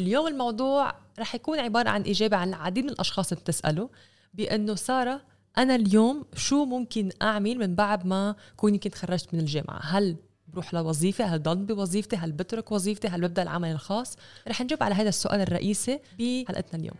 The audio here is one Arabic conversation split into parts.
اليوم الموضوع رح يكون عبارة عن إجابة عن العديد من الأشخاص اللي بتسالوا بأنه سارة أنا اليوم شو ممكن أعمل من بعد ما كون يمكن تخرجت من الجامعة؟ هل بروح لوظيفة؟ هل ضل بوظيفتي؟ هل بترك وظيفتي؟ هل ببدأ العمل الخاص؟ رح نجاوب على هذا السؤال الرئيسي بحلقتنا اليوم.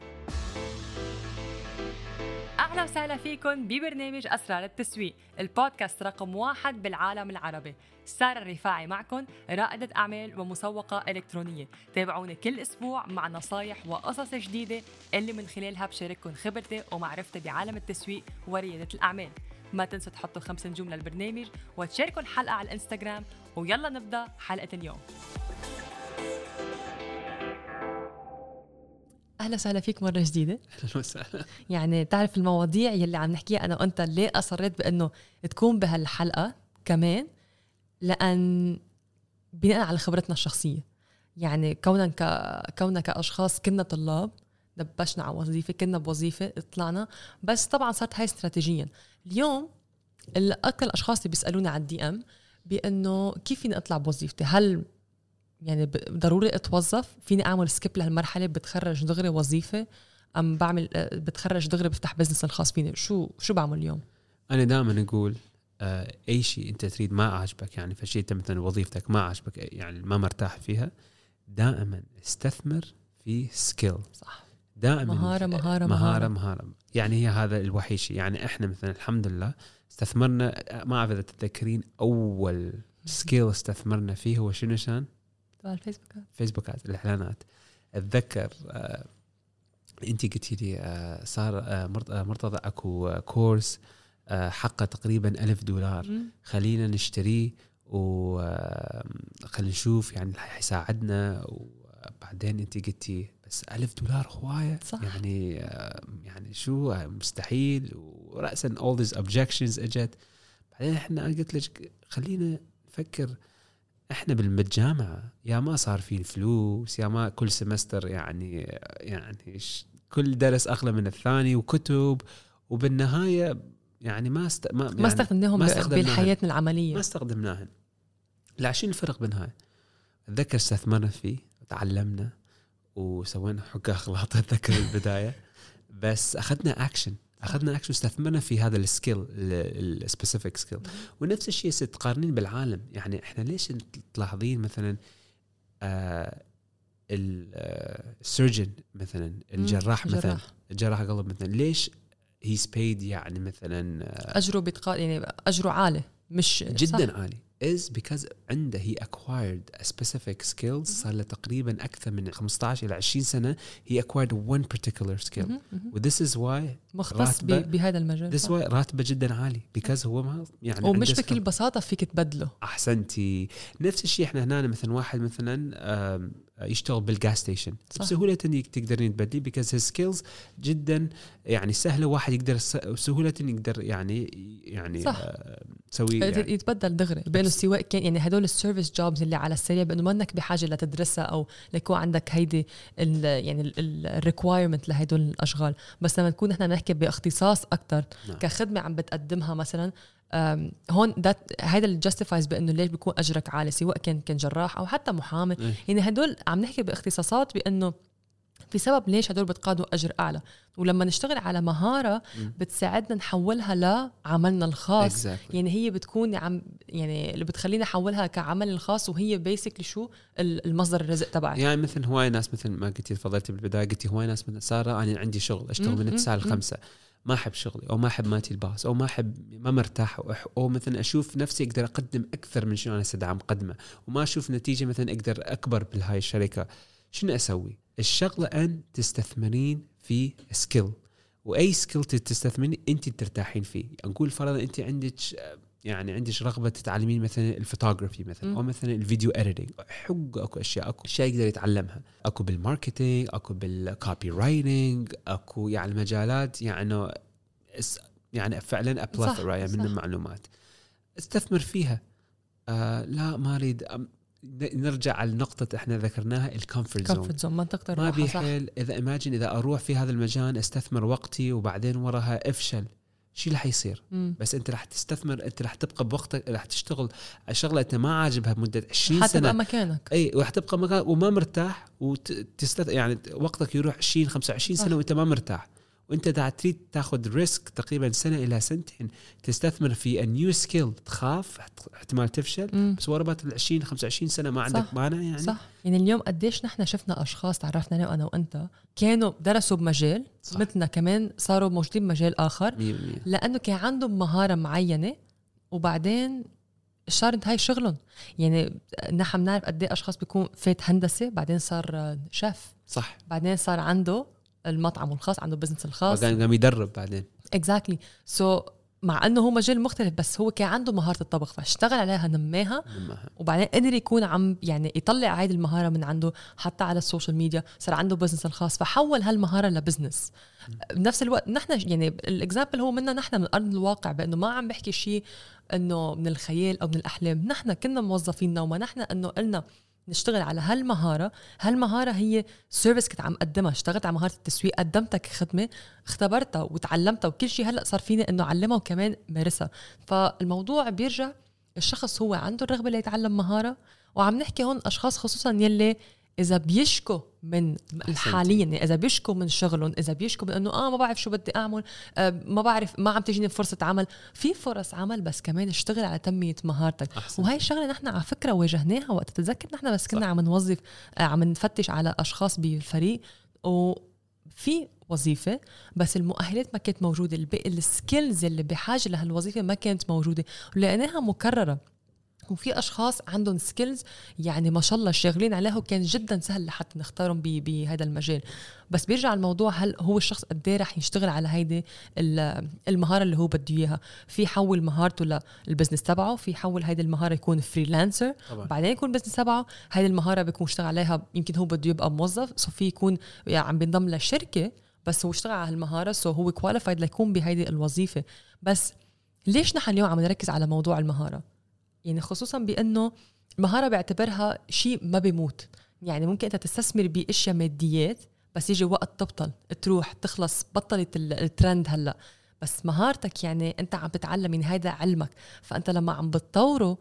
أهلا وسهلا فيكم ببرنامج أسرار التسويق البودكاست رقم واحد بالعالم العربي. سارة الرفاعي معكم رائدة أعمال ومسوقة إلكترونية. تابعوني كل أسبوع مع نصايح وقصص جديدة اللي من خلالها بشارككم خبرتي ومعرفتي بعالم التسويق وريادة الأعمال. ما تنسوا تحطوا خمس نجوم للبرنامج وتشاركوا الحلقة على الإنستغرام ويلا نبدأ حلقة اليوم. أهلا وسهلا فيك مرة جديدة. أهلا وسهلا. يعني تعرف المواضيع يلي عم نحكيها. أنا وانت ليه أصريت بإنه تكون بهالحلقة كمان؟ لأن بناء على خبرتنا الشخصية. يعني كونا ك... كونا كأشخاص كنا طلاب دبشنا على وظيفة كنا بوظيفة طلعنا. بس طبعا صارت هاي استراتيجيا. اليوم أكثر الأشخاص اللي بيسألوني على ال DM بإنه كيف فيني أطلع بوظيفتي؟ هل يعني ضروري أتوظف. فيني أعمل skip لهالمرحلة بتخرج دغري وظيفة أم بعمل بتخرج دغري بفتح business الخاص فيني. شو شو بعمل اليوم؟ أنا دائما أقول آه، أي شيء أنت تريد ما عاجبك يعني فشيء أنت مثلا وظيفتك ما عاجبك يعني ما مرتاح فيها دائما استثمر في skill صح. دائما مهارة مهارة مهارة مهارة. يعني هي هذا الوحيد شيء. يعني إحنا مثلا الحمد لله استثمرنا ما أعرف إذا تتذكرين أول skill استثمرنا فيه هو شنو كان؟ الفيسبوكات. فيسبوكات الإعلانات. أتذكر آه انت قلتي لي آه صار آه مرتضى أكو كورس آه حقه تقريبا ألف دولار. خلينا نشتريه وخلينا نشوف يعني حيساعدنا وبعدين انت قلتي بس ألف دولار هواية؟ صح. يعني يعني شو؟ مستحيل. ورأسا all these objections أجت. بعدين إحنا قلت لك خلينا نفكر إحنا بالجامعة يا ما صار في فلوس يا ما كل سمستر يعني يعني كل درس اغلى من الثاني وكتب وبالنهاية يعني ما است... ما, يعني ما استخدمناهم بحياتنا العملية. ما استخدمناهن. لا شنو الفرق بينها؟ أتذكر استثمرنا فيه تعلمنا وسوينا حق اغلاط أتذكر البداية. بس أخذنا اكشن أخذنا اكشن واستثمرنا في هذا ال skill ال specific skill ونفس الشيء تقارنين بالعالم. يعني إحنا ليش تلاحظين مثلا آه السيرجن مثلا الجراح مثلا الجراح قلب مثلا ليش هيز بيد يعني مثلا آه أجره بتقا يعني أجره عالي مش جدا صح. عالي. Is because عنده he acquired a specific skills صار له تقريبا أكثر من 15 إلى 20 سنة he acquired one particular skill. و this is why مختص بهذا المجال this why راتبة جدا عالي because هو ما يعني ومش بكل بساطة فيك تبدله. أحسنتي. نفس الشيء إحنا هنا مثلا واحد مثلا يشتغل بال gas station بسهوله انك تقدرين تبدلي because his skills جدا يعني سهلة واحد يقدر بسهولة يقدر يعني يعني صح. تسوي يعني. يتبدل دغري بانه سواء كان يعني هدول ال service jobs اللي على السريع بأنه ما إنك بحاجة لتدرسها أو ليكون عندك هيدي ال يعني ال requirement لهدول الأشغال بس لما نكون إحنا نحكي بإختصاص أكثر نعم. كخدمة عم بتقدمها مثلا هون ذات هذا اللي justifies بأنه ليش بيكون أجرك عالي سواء كان كان جراح أو حتى محامي إيه؟ يعني هدول عم نحكي بإختصاصات بأنه في سبب ليش هدول بتقاضوا أجر أعلى. ولما نشتغل على مهارة بتساعدنا نحولها لعملنا الخاص. Exactly. يعني هي بتكون عم يعني اللي بتخلينا نحولها كعمل الخاص وهي basically شو؟ المصدر الرزق تبعي يعني مثل هواي ناس مثل ما قلتي تفضلتي بالبداية قلتي هواي ناس مثل سارة أنا عندي شغل أشتغل من 9 ل 5 ما أحب شغلي أو ما أحب مالتي ال boss أو ما احب ما مرتاح أو مثلا أشوف نفسي أقدر أقدم أكثر من شنو أنا هسة دا اقدمه وما أشوف نتيجة مثلا أقدر أكبر بهاي الشركة. شنو أسوي؟ الشغلة أن تستثمرين في skill وأي skill تستثمرين أنت ترتاحين فيه. نقول فرضا أنت عندك يعني عندك رغبة تتعلمين مثلا الفوتوغرافي مثلا أو مثلا ال video editing حق أكو أشياء أكو أشياء يقدر يتعلمها. أكو بال marketing أكو بال copywriting أكو يعني المجالات يعني يعني فعلا a plethora يعني من المعلومات. استثمر فيها. آه لا ما أريد. نرجع على النقطة إحنا ذكرناها ال comfort zone comfort zone منطقة ما بيحل إذا imagine إذا أروح في هذا المجال أستثمر وقتي وبعدين وراها أفشل شو اللي حيصير مم. بس أنت رح تستثمر أنت رح تبقى بوقتك رح تشتغل. شغله أنت ما عاجبها بمده 20 حتبقى سنة. مكانك. إي ورح تبقى مكان وما مرتاح وتستث يعني وقتك يروح 20 25 صح. سنة وأنت ما مرتاح. وانت دا تريد تاخذ risk تقريبا سنة إلى سنتين تستثمر في new skill تخاف احتمال تفشل. مم. بس وربات ال 20 25 سنة؟ ما عندك. مانع يعني. صح. يعني اليوم قديش نحن شفنا أشخاص تعرفنا أنا وأنا وأنت كانوا درسوا بمجال صح. مثلنا كمان صاروا موجودين بمجال آخر. 100% لأنه كان عندهم مهارة معينة وبعدين صارت هاي شغلهم. يعني نحن بنعرف قد إيه أشخاص بيكون فات هندسة بعدين صار شيف. صح. بعدين صار عنده المطعم الخاص عنده business الخاص. وكان قام يدرب بعدين. exactly so مع إنه هو مجال مختلف بس هو كان عنده مهارة الطبخ فاشتغل عليها نماها. وبعدين قدر يكون عم يعني يطلع هاي المهارة من عنده حتى على ال social media صار عنده business الخاص فحول هالمهارة ل business بنفس الوقت نحن يعني ال example هو منا نحن من أرض الواقع بأنه ما عم بحكي شيء إنه من الخيال أو من الأحلام. نحن كنا موظفين وما نحن إنه قلنا نشتغل على هالمهارة. هالمهارة هي سيرفيس كنت عم قدمها. اشتغلت على مهارة التسويق قدمتها كخدمة اختبرتها وتعلمتها وكل شيء هلأ صار فيني إنه أعلمها وكمان مارسها. فالموضوع بيرجع الشخص هو عنده الرغبة ليتعلم مهارة. وعم نحكي هون أشخاص خصوصا يلي إذا بيشكوا من حاليا يعني إذا بيشكوا من شغلهم إذا بيشكوا من إنه آه ما بعرف شو بدي أعمل آه ما بعرف ما عم تجيني فرصة عمل. في فرص عمل بس كمان اشتغل على تنمية مهارتك. وهي الشغلة نحن على فكرة واجهناها وقت. تتذكر نحن بس كنا صح. عم نوظف آه، عم نفتش على أشخاص بالفريق وفي وظيفة بس المؤهلات ما كانت موجودة ال skills اللي بحاجة لهالوظيفة ما كانت موجودة. ولقيناها مكررة. وفي أشخاص عندهم skills يعني ما شاء الله شاغلين عليها وكان جدا سهل لحتى نختارهم بهذا المجال. بس بيرجع الموضوع هل هو الشخص قد إيه رح يشتغل على هيدي ال- المهارة اللي هو بده إياها؟ في يحول مهارته لل business تبعه في يحول هيدي المهارة يكون freelancer بعدين يكون business تبعه هيدي المهارة بيكون اشتغل عليها يمكن هو بده يبقى موظف so في يكون يعني عم بينضم لشركة بس هو اشتغل على هالمهارة so هو qualified ليكون بهيدي الوظيفة. بس ليش نحن اليوم عم نركز على موضوع المهارة؟ يعني خصوصا بأنه المهاره بعتبرها شيء ما بيموت. يعني ممكن أنت تستثمر بأشياء ماديات بس يجي وقت تبطل تروح تخلص بطلت ال- الترند هلأ. بس مهارتك يعني أنت عم تتعلم يعني هيدا علمك. فأنت لما عم بتطوره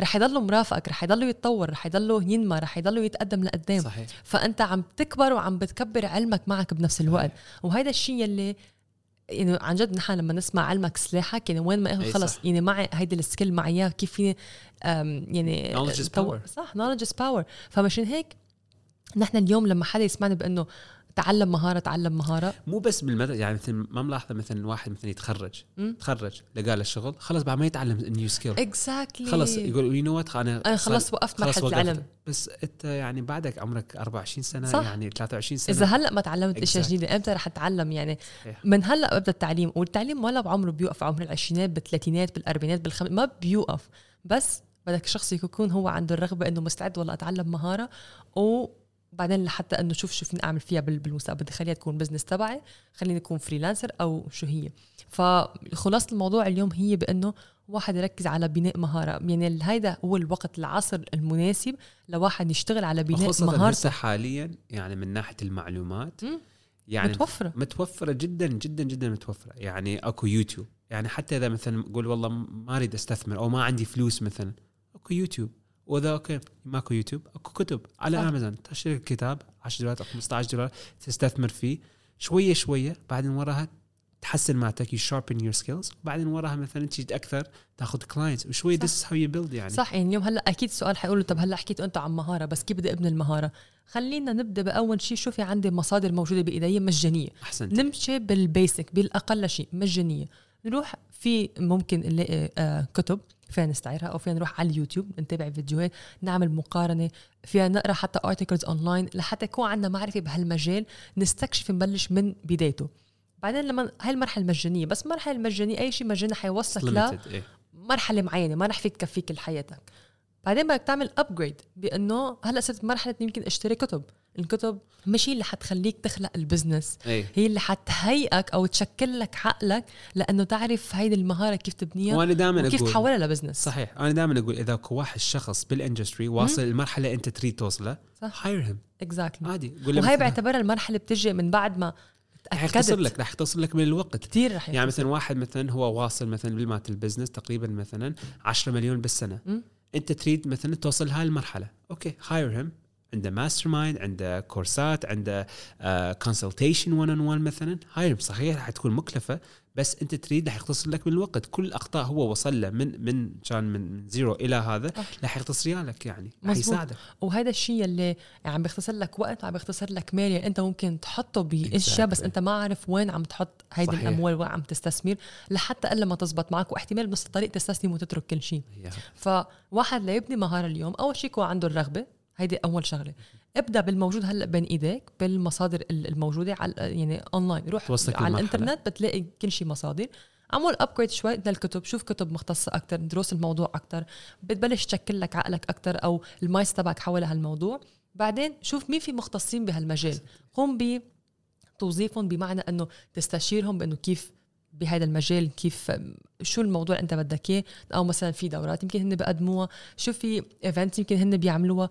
رح يضله مرافقك رح يضله يتطور رح يضله ينمى رح يضله يتقدم لقدام. صحيح. فأنت عم تكبر وعم بتكبر علمك معك بنفس الوقت. وهذا الشيء يلي يعني عن جد نحن لما نسمع علمك سلاحك يعني وين ما اخذ أي خلص صح. يعني معي هيدي السكيل معي إياه، كيف فيني يعني Knowledge is power. صح knowledge is power فمشان هيك نحن اليوم لما حدا يسمعنا بأنه تعلم مهارة تعلم مهارة مو بس بالمدى يعني مثل ما ملاحظة مثلا واحد مثلا يتخرج مم. تخرج لقى له شغل خلص بعد ما يتعلم new skill exactly خلص يقول you know what أنا أنا وقفت مرحلة. العلم بس أنت يعني بعدك عمرك 24 سنة صح. يعني 23 سنة إذا هلأ ما تعلمت اشياء Exactly. جديده إمتى رح اتعلم يعني صحيح. من هلأ ببدا التعليم والتعليم ولا بعمره بيوقف عمر العشرينات بالثلاثينات بالأربعينات بالخم... ما بيوقف بس بدك شخص يكون هو عنده الرغبة إنه مستعد والله أتعلم مهارة وبعدين لحتى إنه شوف شو فيني أعمل فيها بال- بالمستقبل. بدي خليها تكون business تبعي خليني أكون freelancer أو شو هي. فخلاصة الموضوع اليوم هي بإنه واحد يركز على بناء مهارة. يعني هيدا هو الوقت العصر المناسب لواحد يشتغل على بناء خصوصا مهارته هسه حاليا يعني من ناحية المعلومات. يعني متوفرة. متوفرة جدا جدا جدا متوفرة. يعني أكو يوتيوب. يعني حتى إذا مثلا أقول والله ما أريد أستثمر أو ما عندي فلوس مثلا أكو يوتيوب. وإذا okay ماكو يوتيوب اكو كتب على صح. أمازون. تشتري كتاب 10 دولار أو 15 دولار تستثمر فيه. شوية شوية بعدين وراها تحسن معناتك you sharpen your skills وبعدين وراها مثلا تجي أكثر تاخذ clients وشوي. this how you build يعني. صح يعني اليوم هلأ أكيد السؤال حيقولوا طب هلأ حكيتوا أنتم عن مهارة بس كيف بدي أبني المهارة؟ خلينا نبدأ بأول شيء شو في عندي مصادر موجودة بإيدي؟ مجانية. أحسنت. نمشي بال basic بالأقل شيء مجانية. نروح في ممكن نلاقي آه كتب. فينا نستعيرها أو فينا نروح على اليوتيوب نتابع فيديوهات نعمل مقارنة فينا نقرأ حتى articles online لحتى يكون عندنا معرفة بهالمجال نستكشف نبلش من بدايته. بعدين لما هاي المرحلة المجانية بس المرحله المجانية أي شيء مجاني حيوصلك ل إيه. مرحلة معينة ما رح فيك تكفيك كل حياتك بعدين بدك تعمل upgrade بأنه هلأ صرت بمرحله يمكن اشتري كتب. الكتب مش هي اللي حتخليك تخلق ال business إيه. هي اللي حتهيئك أو تشكل لك عقلك لأنه تعرف هيدي المهارة كيف تبنيها وأنا دائما وكيف أقول تحولها ل business صحيح. أنا دائما أقول إذا واحد شخص بال industry واصل المرحله أنت تريد توصله صح. hire him exactly عادي. قول وهي بعتبرها المرحلة بتجي من بعد ما رح يختصر لك رح يختصر لك من الوقت. كثير رح يعني مثلا واحد مثلا هو واصل مثلا بالمات ال business تقريبا مثلا 10 مليون بالسنة. م? أنت تريد مثلا توصل هاي المرحلة. okay hire him عنده mastermind عنده كورسات عنده consultation 1 on 1 مثلا. هاي صحيح رح تكون مكلفة بس أنت تريد رح يختصر لك من الوقت. كل أخطاء هو وصل له من من كان من zero إلى هذا رح يختصر لك يعني رح يساعدك. وهذا الشيء اللي يعني عم بيختصر لك وقت وعم بيختصر لك مال يعني أنت ممكن تحطه بإشياء بس أنت ما عارف وين عم تحط هيدي الأموال وين عم تستثمر لحتى الا ما تزبط معك. واحتمال بنص الطريق تستسلم وتترك كل شيء. فواحد ليبني مهارة اليوم. أول شيء يكون عنده الرغبة. هيدي أول شغلة. ابدأ بالموجود هلأ بين إيديك بالمصادر الموجودة على يعني اونلاين روح على الإنترنت بتلاقي كل شيء مصادر. عمل upgrade شوي للكتب شوف كتب مختصة أكثر دروس الموضوع أكثر بتبلش تشكل لك عقلك أكثر أو ال mindset تبعك حول هالموضوع. بعدين شوف مين في مختصين بهالمجال. قوم بتوظيفهم بمعنى إنه تستشيرهم بإنه كيف بهذا المجال كيف شو الموضوع أنت بدك إياه. أو مثلا في دورات يمكن هن بقدموها. شو في event يمكن هن بيعملوها.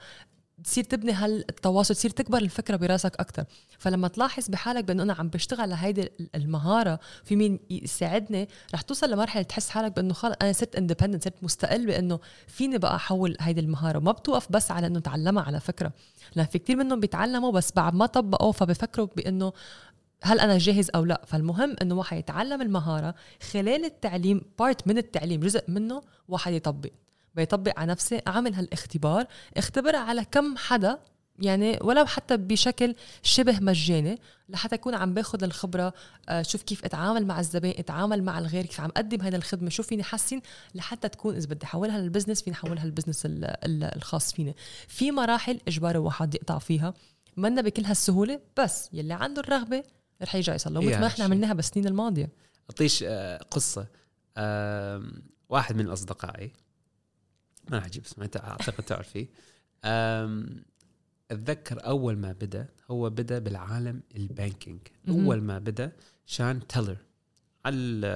تصير تبني هالتواصل تصير تكبر الفكرة براسك أكثر فلما تلاحظ بحالك بأنه أنا عم بشتغل على هيدي المهارة في مين يساعدني؟ رح توصل لمرحلة تحس حالك بأنه خلص أنا صرت independent صرت مستقل بأنه فيني بقى أحول هيدي المهارة. وما بتوقف بس على إنه تعلمها على فكرة. لأن في كثير منهم بيتعلموا بس بعد ما طبقوا فبفكروا بأنه هل أنا جاهز أو لا. فالمهم إنه واحد يتعلم المهارة خلال التعليم part من التعليم جزء منه واحد يطبق. بيطبق على نفسي اعمل هالاختبار اختبرها على كم حدا يعني ولو حتى بشكل شبه مجاني لحتى اكون عم باخذ الخبرة آه، شوف كيف أتعامل مع الزبائن أتعامل مع الغير كيف عم أقدم هذه الخدمة شو فيني حسن لحتى تكون إذا بدي أحولها لل business فيني أحولها لل business الخاص فيني. في مراحل اجباري واحد يقطع فيها منا بكل هالسهولة بس يلي عنده الرغبة رح يرجع يصلي مثل ما إحنا عملناها بالسنين الماضية. أعطيش آه، قصة. واحد من أصدقائي ما راح أجيب اسمه أعتقد تعرفيه. أتذكر أول ما بدأ هو بدأ بالعالم ال banking. أول ما بدأ چان teller. على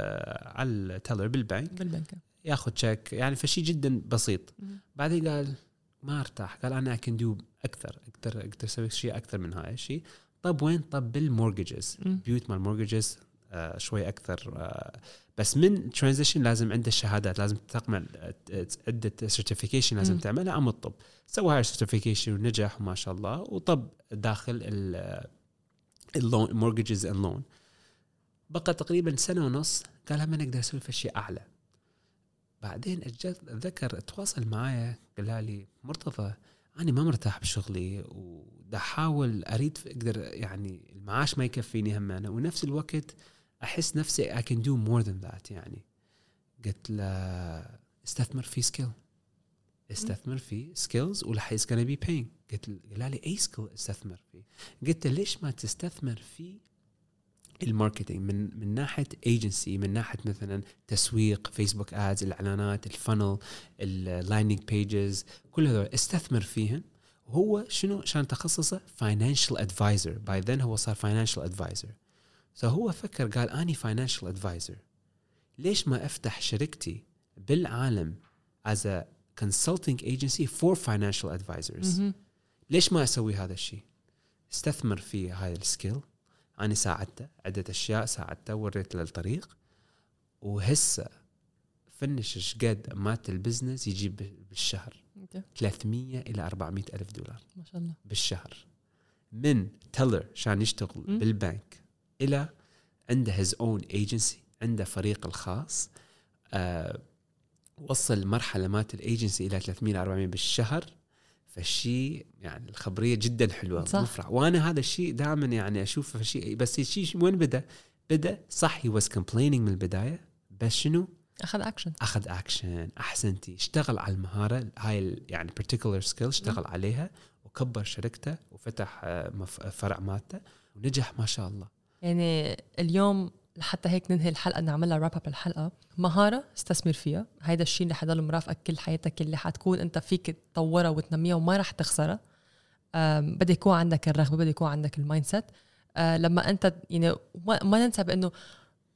على ال teller بالبنك. بالبنك. ياخذ check يعني فشي جدا بسيط. بعدين قال ما أرتاح. قال أنا can do أكثر أقدر أقدر أسوي شيء أكثر من هاي الشيء طب وين؟ طب بال mortgage بيوت مال mortgage شوي أكثر آه بس من transition لازم عنده الشهادات لازم تكمل عدة certification لازم تعملها عم الطب. سوى هاي ال certification ونجح وما شاء الله وطب داخل ال loan mortgage and loan بقى تقريبا سنة ونص قال ما نقدر أسوي في شيء أعلى. بعدين اتذكر تواصل معايا قال لي مرتضى أنا ما مرتاح بشغلي ودا أحاول أريد أقدر يعني المعاش ما يكفيني هم أنا. ونفس الوقت أحس نفسي I can do more than that يعني. قلت له استثمر في skill استثمر في skills ورح is be paying. قلت قال لي أي skill استثمر فيه؟ قلت له ليش ما تستثمر في ال marketing؟ من من ناحية ايجنسي من ناحية مثلا تسويق فيسبوك ads الإعلانات ال funnel ال landing pages كل هذول. استثمر فيهم. وهو شنو؟ عشان تخصصه financial advisor by then هو صار financial advisor فهو فكر قال أني financial advisor ليش ما أفتح شركتي بالعالم as a consulting agency for financial advisors ليش ما أسوي هذا الشيء؟ استثمر في هاي ال skill أنا ساعدته عدة أشياء ساعدته وريت له الطريق. وهسه فنش إيش قد مات ال business يجيب بالشهر 300 إلى 400 ألف دولار. ما شاء الله. بالشهر. من teller عشان يشتغل م? بالبنك إلى عنده his own agency عنده فريق الخاص آه وصل مرحلة مات الايجنسي إلى 300 400 بالشهر فالشيء يعني الخبرية جدا حلوة صح. مفرح وأنا هذا الشيء دائما يعني اشوفه شيء بس الشيء وين بدأ؟ بدأ صح he was complaining من البداية بس شنو؟ أخذ اكشن أخذ اكشن احسنتي اشتغل على المهارة هاي يعني particular skill اشتغل عليها وكبر شركته وفتح آه، فرع مالته ونجح ما شاء الله يعني اليوم لحتى هيك ننهي الحلقة نعملها wrap up الحلقة. مهارة استثمر فيها. هيدا الشيء اللي حيضل مرافقك كل حياتك اللي حتكون أنت فيك تطورها وتنميها وما رح تخسرها. بدي يكون عندك الرغبة بدي يكون عندك ال mindset أه، لما أنت يعني ما ننسى بأنه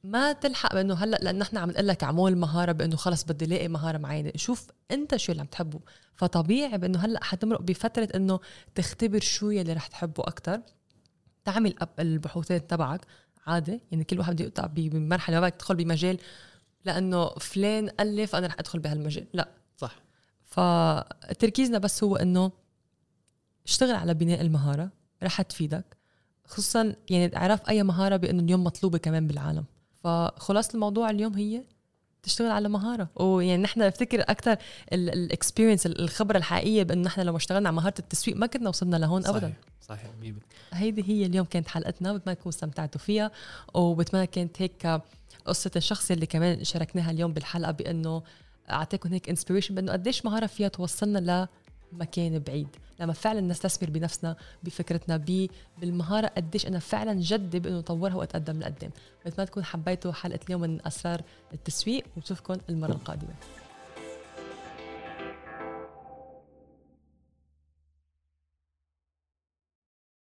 ما تلحق بأنه هلأ لأنه نحن عم نقول لك اعمل مهارة بأنه خلص بدي الاقي مهارة معينة. شوف أنت شو اللي عم تحبه. فطبيعي بأنه هلأ حتمرق بفترة إنه تختبر شو يلي رح تحبه أكثر تعمل البحوثات تبعك. عادي يعني كل واحد بده يقطع بمرحلة ما بدك تدخل بمجال لأنه فلان ألف أنا رح أدخل بهالمجال. لا. صح. فتركيزنا بس هو إنه اشتغل على بناء المهارة رح تفيدك. خصوصا يعني اعرف أي مهارة بإنه اليوم مطلوبة كمان بالعالم. فخلاصة الموضوع اليوم هي تشتغل على مهارة. ويعني نحن بفتكر أكثر الاكسبيرينس الخبرة الحقيقية بأنه نحن لو اشتغلنا على مهارة التسويق ما كنا وصلنا لهون صحيح. ابدا صحيح هيدي هي اليوم كانت حلقتنا بتمنى تكونوا استمتعتوا فيها. وبتمنى كانت هيك قصة الشخص اللي كمان شاركناها اليوم بالحلقة بأنه أعطيكم هيك inspiration بأنه قديش مهارة فيها توصلنا لمكان بعيد. لما فعلا نستثمر بنفسنا بفكرتنا بي بالمهارة قديش أنا فعلا جدي بانه أطورها وأتقدم لقدام. بتمنى تكون حبيتوا حلقة اليوم من أسرار التسويق ونشوفكم المرة القادمة.